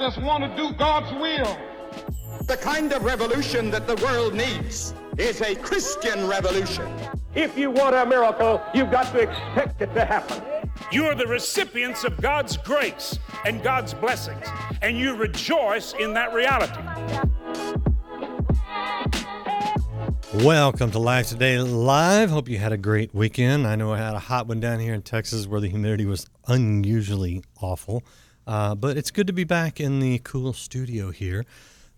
just want to do God's will. The kind of revolution that the world needs is a Christian revolution. If you want a miracle, you've got to expect it to happen. You are the recipients of God's grace and God's blessings, and you rejoice in that reality. Welcome to Life Today Live. Hope you had a great weekend. I know I had a hot one down here in Texas where the humidity was unusually awful. Uh, but it's good to be back in the cool studio here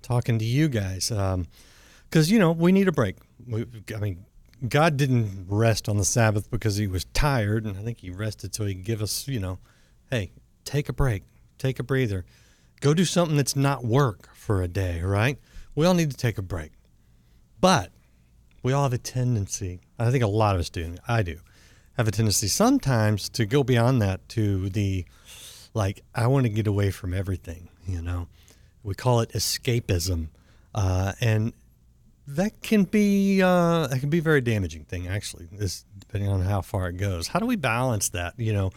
talking to you guys. Because, um, you know, we need a break. We, I mean, God didn't rest on the Sabbath because he was tired. And I think he rested so he could give us, you know, hey, take a break, take a breather, go do something that's not work for a day, right? We all need to take a break. But we all have a tendency, I think a lot of us do, I do, have a tendency sometimes to go beyond that to the like, I want to get away from everything, you know. We call it escapism. Uh, and that can be uh, that can be a very damaging thing actually this depending on how far it goes how do we balance that you know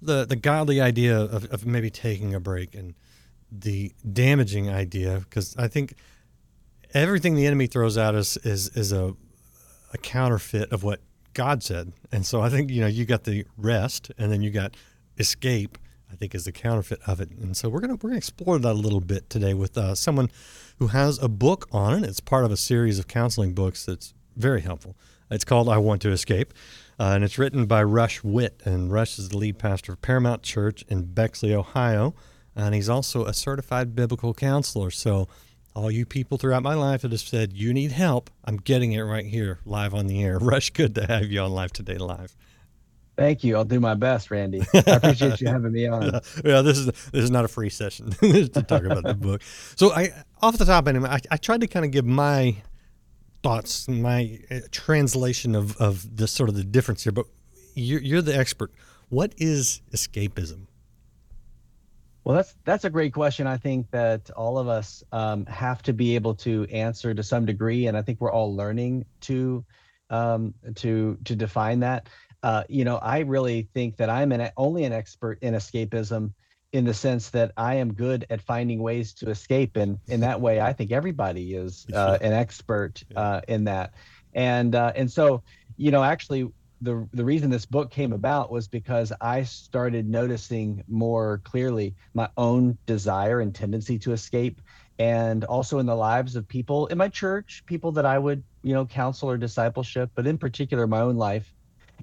the the godly idea of, of maybe taking a break and the damaging idea because i think everything the enemy throws at us is is a a counterfeit of what God said. And so I think you know you got the rest, and then you got escape. I think is the counterfeit of it. And so we're gonna we're gonna explore that a little bit today with uh, someone who has a book on it. It's part of a series of counseling books that's very helpful. It's called I Want to Escape. Uh, and it's written by Rush Witt, and Rush is the lead pastor of Paramount Church in Bexley, Ohio, and he's also a certified biblical counselor. So all you people throughout my life that have said you need help, I'm getting it right here, live on the air. Rush, good to have you on Life Today Live. Thank you. I'll do my best, Randy. I appreciate you having me on. Yeah, yeah, this is this is not a free session to talk about the book. So I, off the top, anyway, I, I tried to kind of give my thoughts, my uh, translation of of the sort of the difference here. But you're, you're the expert. What is escapism? Well, that's that's a great question. I think that all of us um, have to be able to answer to some degree, and I think we're all learning to um, to to define that. Uh, you know, I really think that I'm an only an expert in escapism in the sense that I am good at finding ways to escape, and in that way, I think everybody is uh, an expert uh, in that. And uh, and so, you know, actually, the the reason this book came about was because I started noticing more clearly my own desire and tendency to escape and also in the lives of people in my church, people that I would, you know, counsel or discipleship, but in particular my own life.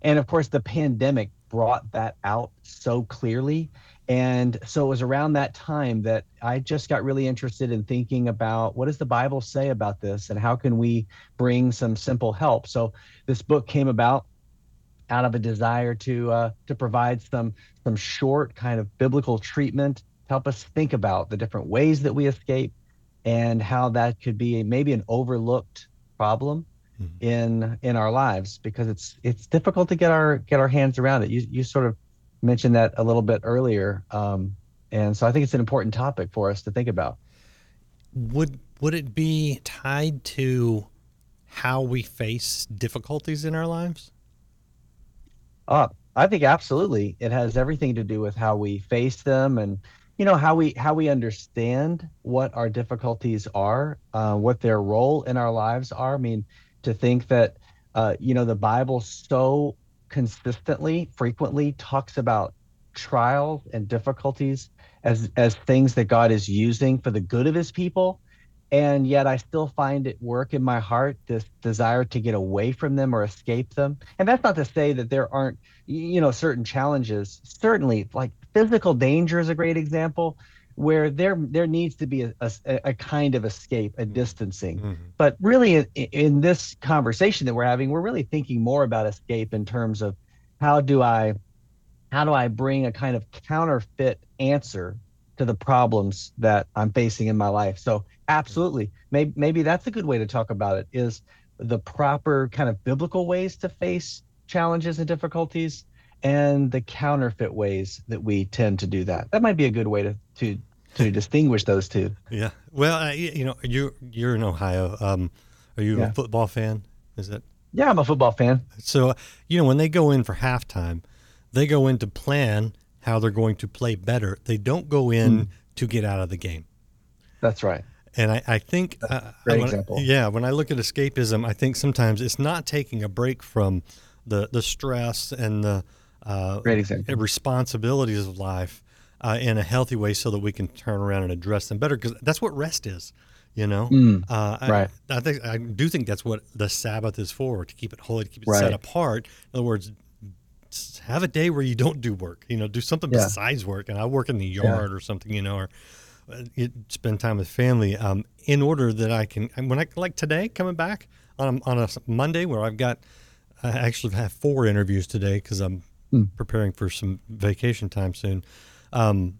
And of course the pandemic brought that out so clearly. And so it was around that time that I just got really interested in thinking about what does the Bible say about this and how can we bring some simple help. So this book came about out of a desire to uh, to provide some some short kind of biblical treatment to help us think about the different ways that we escape and how that could be a, maybe an overlooked problem mm-hmm. in in our lives because it's it's difficult to get our get our hands around it. You you sort of mentioned that a little bit earlier, um, and so I think it's an important topic for us to think about. Would would it be tied to how we face difficulties in our lives? Uh, I think absolutely. It has everything to do with how we face them and you know how we how we understand what our difficulties are, uh, what their role in our lives are. I mean, to think that uh, you know the Bible so consistently, frequently talks about trials and difficulties as as things that God is using for the good of His people, and yet I still find it work in my heart this desire to get away from them or escape them. And that's not to say that there aren't, you know, certain challenges. Certainly, like physical danger is a great example where there there needs to be a, a, a kind of escape, a distancing. Mm-hmm. But really, in, in this conversation that we're having, we're really thinking more about escape in terms of how do I how do I bring a kind of counterfeit answer to the problems that I'm facing in my life. So absolutely, maybe maybe that's a good way to talk about it is the proper kind of biblical ways to face challenges and difficulties and the counterfeit ways that we tend to do that. That might be a good way to to to distinguish those two. Yeah. Well, uh, you know, you you're in Ohio. Um, are you yeah. a football fan? Is it? Yeah, I'm a football fan. So, you know, when they go in for halftime, they go in to plan how they're going to play better. They don't go in mm. to get out of the game. That's right. And I, I think, uh, Great when, example. yeah, when I look at escapism, I think sometimes it's not taking a break from the the stress and the uh, Great example. responsibilities of life uh, in a healthy way, so that we can turn around and address them better. Because that's what rest is, you know. uh, I- right. I, think I do think that's what the Sabbath is for to keep it holy, to keep it Right. set apart. In other words, have a day where you don't do work. You know, do something Yeah. besides work, and I work in the yard or something. You know, or uh, spend time with family. Um, in order that I can, when I like today coming back on on a Monday where I've got, I actually have four interviews today because I'm Mm. preparing for some vacation time soon. Um,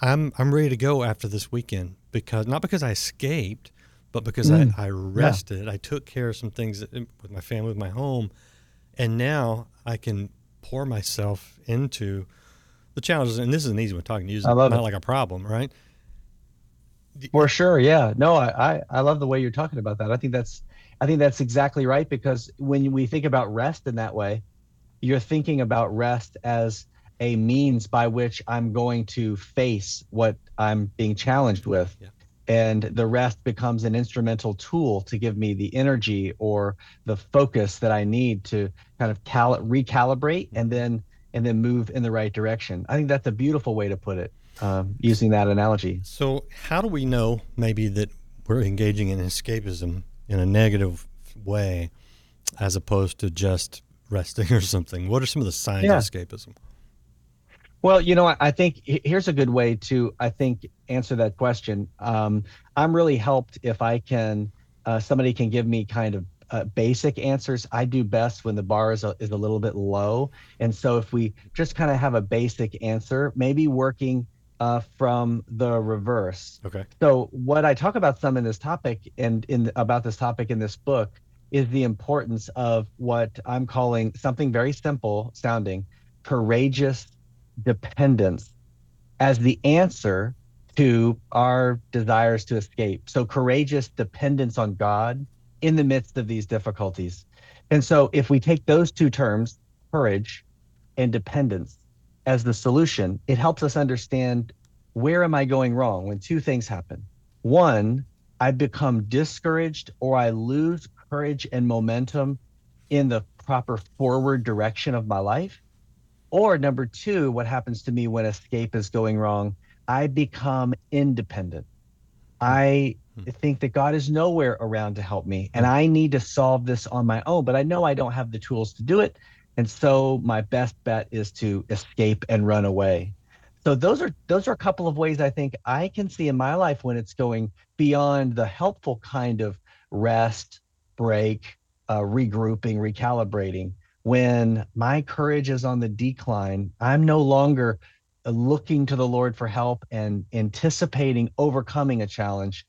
I'm I'm ready to go after this weekend because not because I escaped, but because I, mm. I rested. I took care of some things that, eh, with my family, with my home, and now I can pour myself into the challenges. And this is an easy one talking to you. I love not it. like a problem, right? For sure, yeah. No, I, I I love the way you're talking about that. I think that's I think that's exactly right because when we think about rest in that way, you're thinking about rest as a means by which I'm going to face what I'm being challenged with. Yeah. And the rest becomes an instrumental tool to give me the energy or the focus that I need to kind of cal- recalibrate and then and then move in the right direction. I think that's a beautiful way to put it, um, using that analogy. So, how do we know maybe that we're engaging in escapism in a negative way as opposed to just resting or something? What are some of the signs Yeah. of escapism? Well, you know, I, think here's a good way to, I think, answer that question. Um, I'm really helped if I can, uh, somebody can give me kind of uh, basic answers. I do best when the bar is a, is a little bit low. And so if we just kind of have a basic answer, maybe working uh, from the reverse. Okay. So what I talk about some in this topic and in about this topic in this book is the importance of what I'm calling something very simple sounding courageous dependence as the answer to our desires to escape. So courageous dependence on God in the midst of these difficulties. And so if we take those two terms, courage and dependence as the solution, it helps us understand where am I going wrong when two things happen. One, I become discouraged or I lose courage and momentum in the proper forward direction of my life. Or number two, what happens to me when escape is going wrong? I become independent. I hmm. Hmm. think that God is nowhere around to help me and hmm. I need to solve this on my own, but I know I don't have the tools to do it. And so my best bet is to escape and run away. So those are those are a couple of ways I think I can see in my life when it's going beyond the helpful kind of rest, break, uh, regrouping, recalibrating. When my courage is on the decline, I'm no longer uh, looking to the Lord for help and anticipating overcoming a challenge,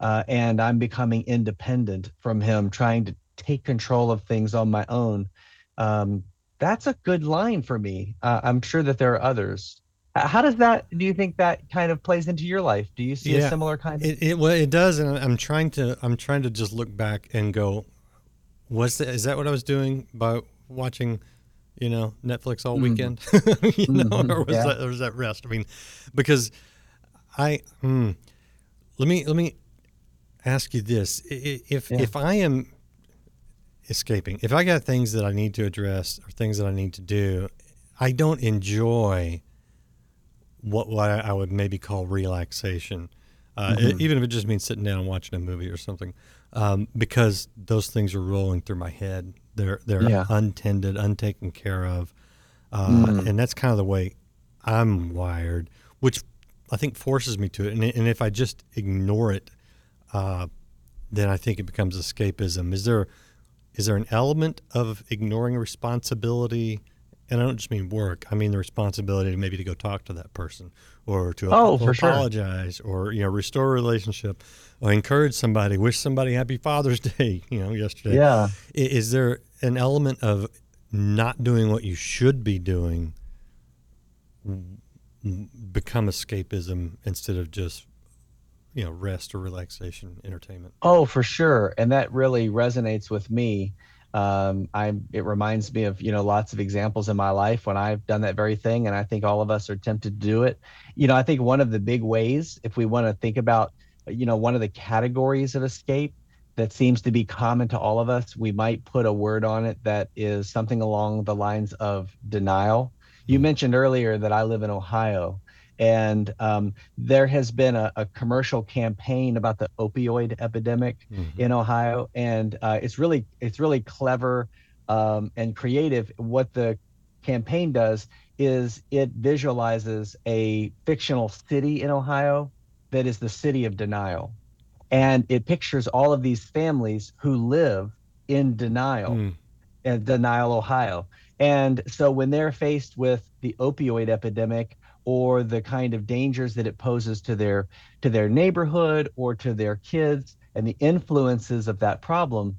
uh, and I'm becoming independent from Him, trying to take control of things on my own. Um, that's a good line for me. Uh, I'm sure that there are others. How does that? Do you think that kind of plays into your life? Do you see Yeah, a similar kind of? It, it well, it does, and I'm trying to I'm trying to just look back and go, was that is that what I was doing by watching, you know, Netflix all weekend, you know, or was yeah. that or was that rest? I mean, because I hmm, let me let me ask you this: I- I- if Yeah. if I am escaping, if I got things that I need to address or things that I need to do, I don't enjoy what what I would maybe call relaxation, uh, Mm-hmm. e- even if it just means sitting down and watching a movie or something, um, because those things are rolling through my head. They're they're Yeah. untended, untaken care of, uh, Mm. and that's kind of the way I'm wired, which I think forces me to it. And, and if I just ignore it, uh, then I think it becomes escapism. Is there is there an element of ignoring responsibility? And I don't just mean work. I mean the responsibility to maybe to go talk to that person, or to Oh, for sure. apologize, or you know restore a relationship, or encourage somebody, wish somebody Happy Father's Day. You know, yesterday. Yeah. Is there an element of not doing what you should be doing become escapism instead of just you know rest or relaxation, entertainment? Oh, for sure. And that really resonates with me. Um, I it reminds me of you know lots of examples in my life when I've done that very thing, and I think all of us are tempted to do it. You know, I think one of the big ways, if we want to think about, you know, one of the categories of escape that seems to be common to all of us, we might put a word on it that is something along the lines of denial. You mentioned earlier that I live in Ohio, and um, there has been a, a, commercial campaign about the opioid epidemic mm-hmm. in Ohio, and uh, it's really it's really clever um, and creative. What the campaign does is it visualizes a fictional city in Ohio that is the city of denial, and it pictures all of these families who live in denial, mm. in Denial, Ohio. And so when they're faced with the opioid epidemic, or the kind of dangers that it poses to their to their neighborhood or to their kids and the influences of that problem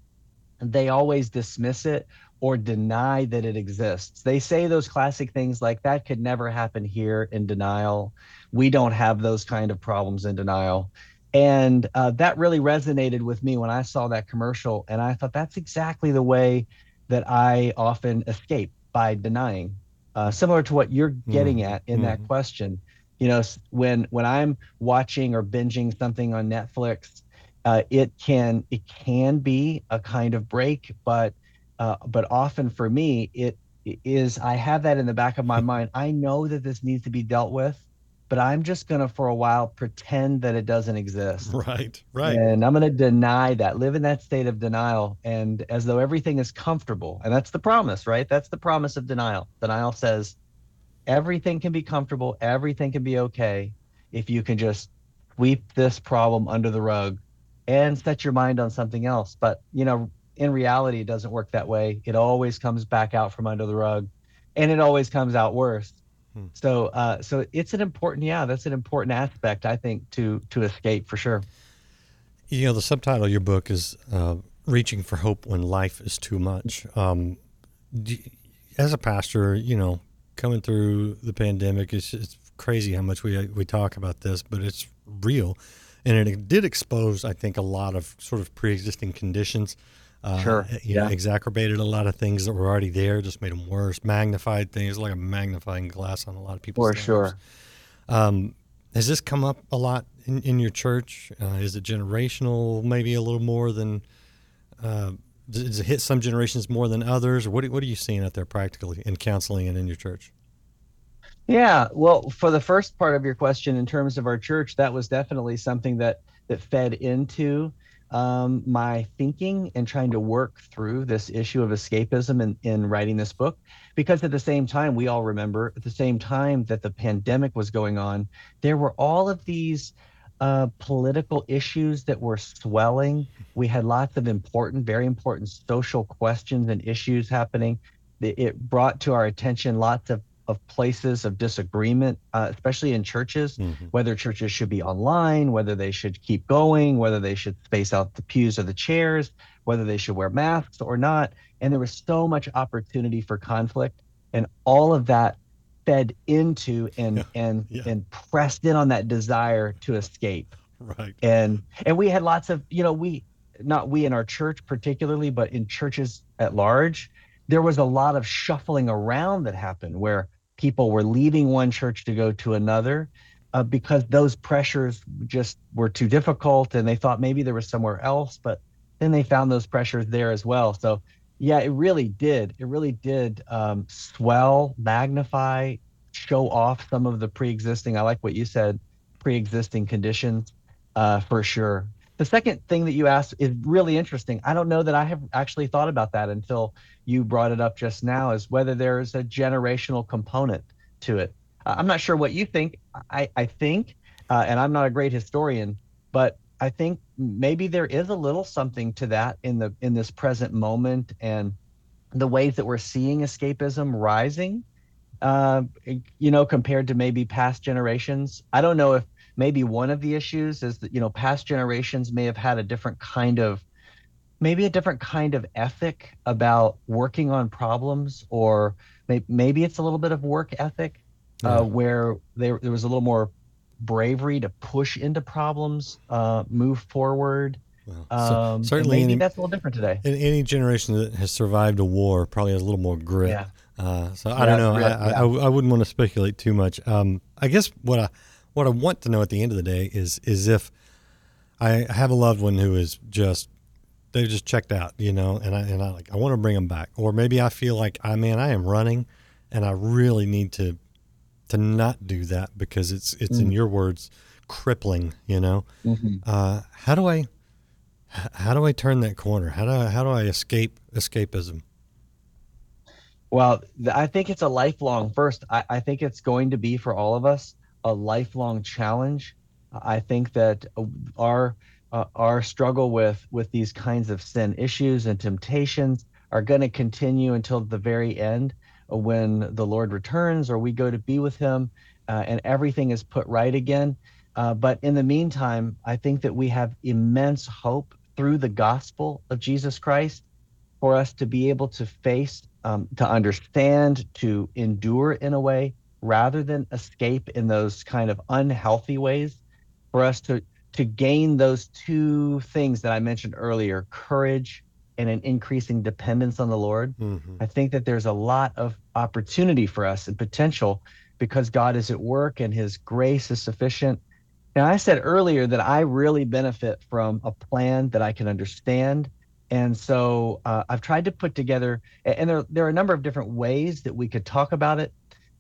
they always dismiss it or deny that it exists. They say those classic things like that could never happen here in denial. We don't have those kind of problems in denial. And uh, that really resonated with me when i saw that commercial and i thought that's exactly the way that i often escape by denying uh, similar to what you're getting mm. at in mm. that mm-hmm. question. You know, when when I'm watching or binging something on Netflix, uh, it can it can be a kind of break, but uh, but often for me it is I have that in the back of my mind. I know that this needs to be dealt with, but I'm just going to, for a while, pretend that it doesn't exist. Right, right. And I'm going to deny that, live in that state of denial, and as though everything is comfortable. And that's the promise, right? That's the promise of denial. Denial says everything can be comfortable, everything can be okay if you can just sweep this problem under the rug and set your mind on something else. But, you know, in reality, it doesn't work that way. It always comes back out from under the rug and it always comes out worse Hmm. So, uh, so it's an important, yeah, that's an important aspect, I think, to to escape for sure. You know, the subtitle of your book is uh, "Reaching for Hope When Life Is Too Much." Um, as a pastor, you know, coming through the pandemic, it's, it's crazy how much we we talk about this, but it's real, and it did expose, I think, a lot of sort of pre-existing conditions uh, sure. You yeah. know, exacerbated a lot of things that were already there, just made them worse. Magnified things like a magnifying glass on a lot of people. For sure. Um, has this come up a lot in, in your church? Uh, is it generational, maybe a little more than? Uh, does it hit some generations more than others, or what? What are you seeing out there practically in counseling and in your church? Yeah, well, for the first part of your question, in terms of our church, that was definitely something that that fed into um, my thinking and trying to work through this issue of escapism in, in writing this book. Because at the same time, we all remember, at the same time that the pandemic was going on, there were all of these uh, political issues that were swelling. We had lots of important, very important social questions and issues happening. It brought to our attention lots of of places of disagreement, uh, especially in churches, mm-hmm. whether churches should be online, whether they should keep going, whether they should space out the pews or the chairs, whether they should wear masks or not. And there was so much opportunity for conflict, and all of that fed into and yeah. and yeah. and pressed in on that desire to escape. Right. And and we had lots of you know we not we in our church particularly, but in churches at large, there was a lot of shuffling around that happened where people were leaving one church to go to another uh, because those pressures just were too difficult and they thought maybe there was somewhere else but then they found those pressures there as well. So yeah it really did it really did um, swell magnify show off some of the pre-existing i like what you said pre-existing conditions uh, for sure. The second thing that you asked is really interesting. I don't know that i have actually thought about that until you brought it up just now is whether there's a generational component to it. I'm not sure what you think. I, I think, uh, and I'm not a great historian, but I think maybe there is a little something to that in the in this present moment and the ways that we're seeing escapism rising. Uh, you know, compared to maybe past generations. I don't know if maybe one of the issues is that you know past generations may have had a different kind of maybe a different kind of ethic about working on problems, or maybe it's a little bit of work ethic uh, where there, there was a little more bravery to push into problems, uh, move forward. Well, so- Um, certainly maybe any- that's a little different today. And any generation that has survived a war probably has a little more grit. Yeah. Uh, so I Yeah, don't know. I, I, I wouldn't want to speculate too much. Um, I guess what I what I want to know at the end of the day is is if I have a loved one who is just they've just checked out, you know, and I and I like I want to bring them back, or maybe I feel like I man I am running, and I really need to to not do that because it's it's in your words crippling, you know. Uh, how do I how do I turn that corner? How do I, how do I escape escapism? Well, I think it's a lifelong. First, I, I think it's going to be for all of us a lifelong challenge. I think that uh, our uh, our struggle with with these kinds of sin issues and temptations are going to continue until the very end, uh, when the Lord returns or we go to be with Him, uh, and everything is put right again. Uh, but in the meantime, I think that we have immense hope through the gospel of Jesus Christ for us to be able to face, um, to understand, to endure in a way rather than escape in those kind of unhealthy ways. For us to to gain those two things that I mentioned earlier, courage and an increasing dependence on the Lord. Mm-hmm. I think that there's a lot of opportunity for us and potential because God is at work and His grace is sufficient. Now, I said earlier that I really benefit from a plan that I can understand. And so uh, I've tried to put together, and there, there are a number of different ways that we could talk about it,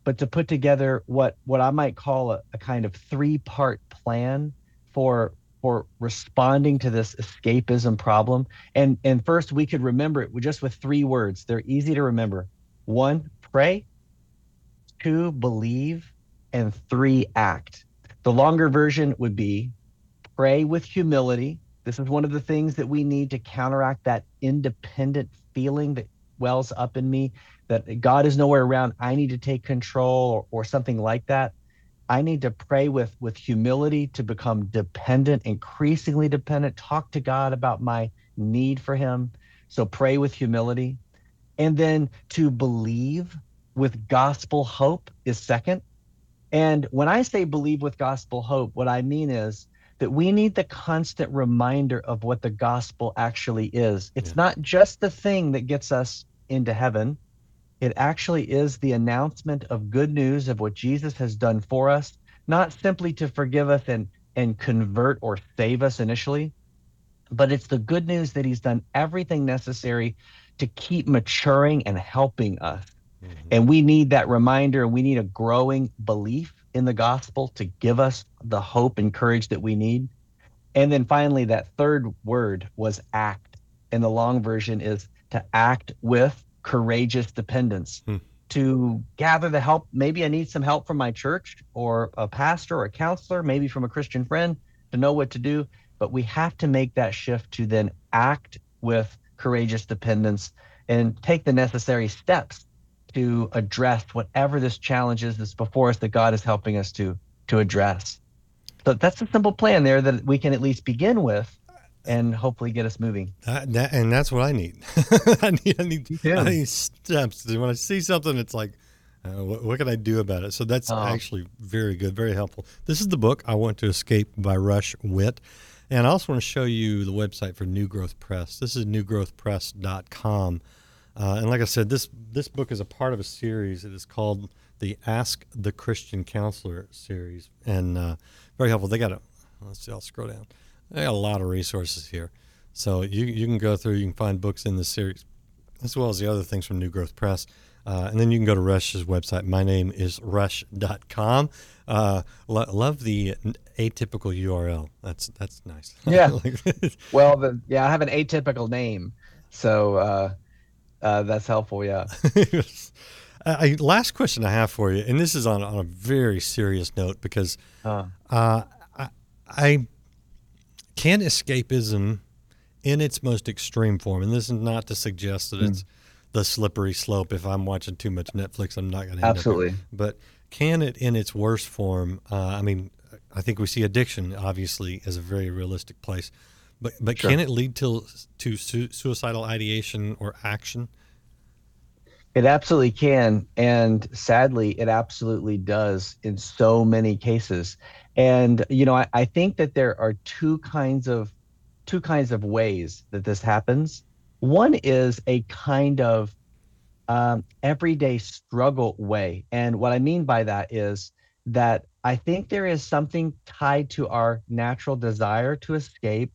but to put together what, what I might call a, a kind of three part plan for for responding to this escapism problem. And and first we could remember it just with three words. They're easy to remember. One, pray. Two, believe. And three, act. The longer version would be pray with humility. This is one of the things that we need to counteract that independent feeling that wells up in me that God is nowhere around. I need to take control or, or something like that. I need to pray with with humility to become dependent, increasingly dependent. Talk to God about my need for Him. So pray with humility, and then to believe with gospel hope is second. And when I say believe with gospel hope, what I mean is that we need the constant reminder of what the gospel actually is. It's Yeah. not just the thing that gets us into heaven. It actually is the announcement of good news of what Jesus has done for us, not simply to forgive us and, and convert or save us initially, but it's the good news that he's done everything necessary to keep maturing and helping us. Mm-hmm. And we need that reminder, and we need a growing belief in the gospel to give us the hope and courage that we need. And then finally, that third word was act. And the long version is to act with courageous dependence, Hmm. to gather the help. Maybe I need some help from my church or a pastor or a counselor, maybe from a Christian friend to know what to do. But we have to make that shift to then act with courageous dependence and take the necessary steps to address whatever this challenge is that's before us that God is helping us to to address. So that's a simple plan there that we can at least begin with and hopefully get us moving. That, that, and that's what I need. I need, I need, too. I need steps. When I see something, it's like, uh, what, what can I do about it? So that's Oh. actually very good, very helpful. This is the book I Want to Escape by Rush Witt. And I also want to show you the website for New Growth Press. This is newgrowthpress.com. Uh, and like I said, this this book is a part of a series. It is called the Ask the Christian Counselor series, and uh, very helpful. They got it. let's see, I'll scroll down. A lot of resources here, so you you can go through. You can find books in the series, as well as the other things from New Growth Press. Uh, and then you can go to Rush's website. My name is rush.com. Uh, lo- love the atypical URL. That's that's nice. Yeah. Like- Well, the, yeah, I have an atypical name, so uh, uh, that's helpful. Yeah. I, last question I have for you, and this is on, on a very serious note because Uh, uh, I, I can escapism in its most extreme form, and this is not to suggest that it's the slippery slope. If I'm watching too much Netflix, I'm not going to Absolutely. But can it, in its worst form? Uh, I mean, I think we see addiction obviously as a very realistic place, but but Sure. can it lead to to su- suicidal ideation or action? It absolutely can. And sadly, it absolutely does in so many cases. And, you know, I, I think that there are two kinds of two kinds of ways that this happens. One is a kind of um, everyday struggle way. And what I mean by that is that I think there is something tied to our natural desire to escape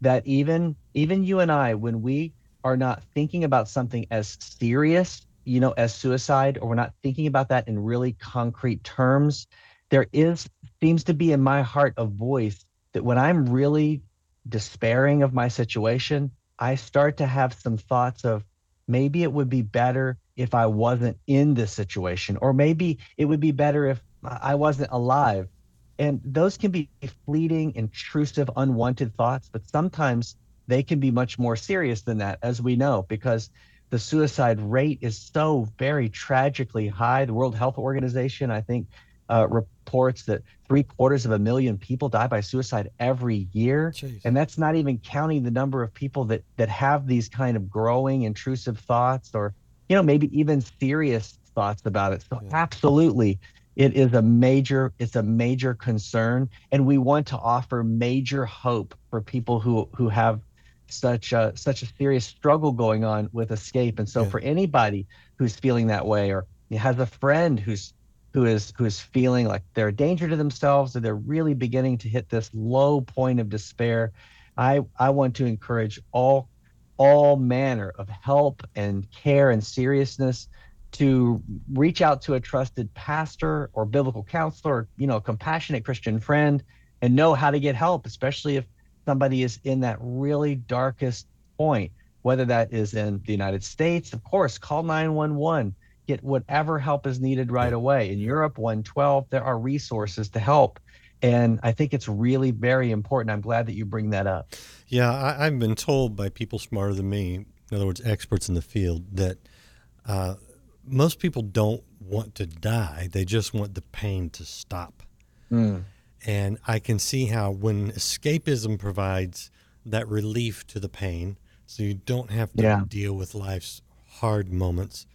that even even you and I, when we are not thinking about something as serious, you know, as suicide, or we're not thinking about that in really concrete terms, there is seems to be in my heart a voice that when I'm really despairing of my situation, I start to have some thoughts of maybe it would be better if I wasn't in this situation, or maybe it would be better if I wasn't alive. And those can be fleeting, intrusive, unwanted thoughts, but sometimes they can be much more serious than that, as we know, because the suicide rate is so very tragically high. The World Health Organization, I think, uh, reports that three quarters of a million people die by suicide every year, Jeez. and that's not even counting the number of people that that have these kind of growing intrusive thoughts, or you know maybe even serious thoughts about it. So yeah. absolutely, it is a major it's a major concern, and we want to offer major hope for people who who have such a such a serious struggle going on with escape. And so yeah. for anybody who's feeling that way or has a friend who's who is who is feeling like they're a danger to themselves or they're really beginning to hit this low point of despair i i want to encourage all all manner of help and care and seriousness to reach out to a trusted pastor or biblical counselor or, you know a compassionate christian friend and know how to get help especially if somebody is in that really darkest point whether that is in the united states of course call 911 get whatever help is needed right away. In Europe, 112, there are resources to help. And I think it's really very important. I'm glad that you bring that up. Yeah, I, have been told by people smarter than me, in other words, experts in the field, that uh, most people don't want to die. They just want the pain to stop. Mm. And I can see how when escapism provides that relief to the pain, so you don't have to yeah. deal with life's hard moments,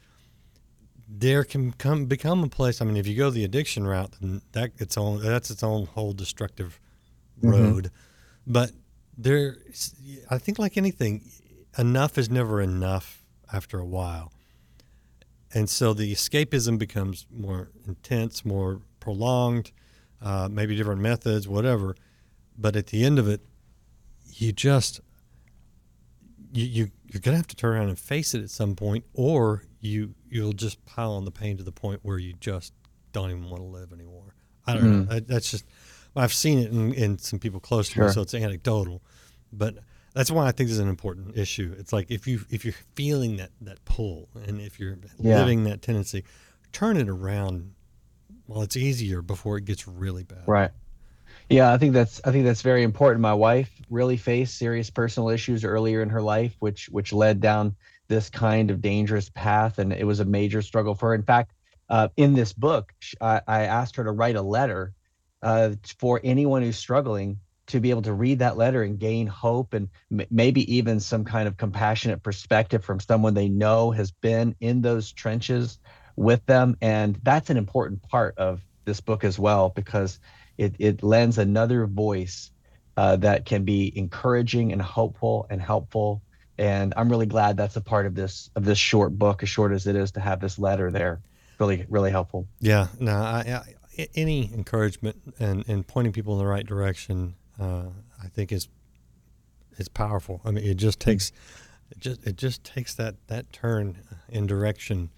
there can come become a place. I mean, if you go the addiction route, then that its own that's its own whole destructive mm-hmm. road. Mm-hmm. But there, I think, like anything, enough is never enough after a while, and so the escapism becomes more intense, more prolonged, uh, maybe different methods, whatever. But at the end of it, you just you, you you're gonna have to turn around and face it at some point, or you you'll just pile on the pain to the point where you just don't even want to live anymore. I don't mm. know. That's just I've seen it in, in some people close to sure. me, so it's anecdotal, but that's why I think this is an important issue. It's like if you if you're feeling that that pull and if you're yeah. living that tendency, turn it around while it's easier before it gets really bad. Right. Yeah, I think that's I think that's very important. My wife really faced serious personal issues earlier in her life, which which led down this kind of dangerous path, and it was a major struggle for her. In fact, uh, in this book, I, I, asked her to write a letter uh, for anyone who's struggling to be able to read that letter and gain hope and m- maybe even some kind of compassionate perspective from someone they know has been in those trenches with them. And that's an important part of this book as well because it, it lends another voice uh, that can be encouraging and hopeful and helpful and I'm really glad that's a part of this of this short book, as short as it is, to have this letter there. Really, really helpful. Yeah, no, I, I, any encouragement and and pointing people in the right direction, uh, I think is is powerful. I mean, it just takes it just it just takes that that turn in direction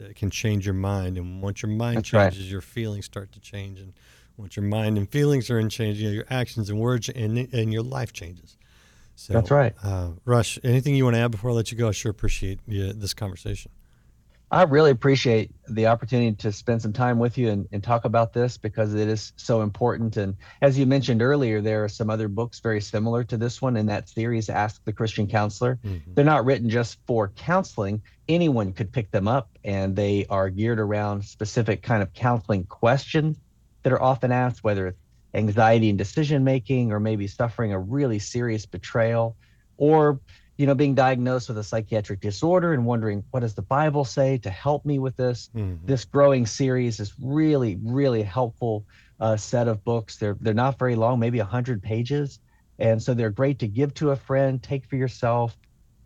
that can change your mind, and once your mind that's changes, right. your feelings start to change, and once your mind and feelings are in change, you know, your actions and words and and your life changes. So, That's right. Uh, Rush, anything you want to add before I let you go? I sure appreciate this conversation. I really appreciate the opportunity to spend some time with you and, and talk about this because it is so important. And as you mentioned earlier, there are some other books very similar to this one in that series, Ask the Christian Counselor. Mm-hmm. They're not written just for counseling. Anyone could pick them up, and they are geared around specific kind of counseling questions that are often asked, whether it's anxiety and decision making or maybe suffering a really serious betrayal or you know being diagnosed with a psychiatric disorder and wondering what does the bible say to help me with this mm-hmm. this growing series is really really helpful uh, set of books they're they're not very long maybe 100 pages and so they're great to give to a friend, take for yourself.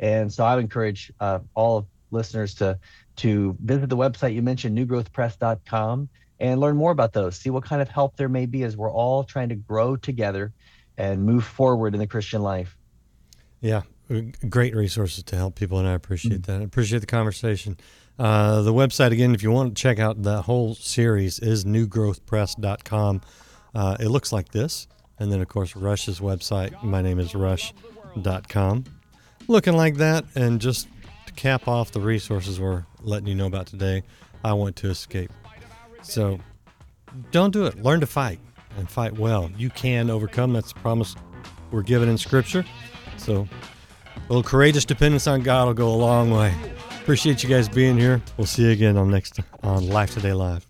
And so I would encourage uh, all listeners to to visit the website you mentioned, newgrowthpress.com, and learn more about those. See what kind of help there may be as we're all trying to grow together and move forward in the Christian life. Yeah, great resources to help people, and I appreciate mm-hmm. that. I appreciate the conversation. Uh, the website, again, if you want to check out the whole series, is newgrowthpress.com. Uh, it looks like this. And then, of course, Rush's website, my name is rush.com. Looking like that. And just to cap off the resources we're letting you know about today, I want to escape. So don't do it. Learn to fight and fight well. You can overcome. That's the promise we're given in Scripture. So a little courageous dependence on God will go a long way. Appreciate you guys being here. We'll see you again on next on Life Today Live.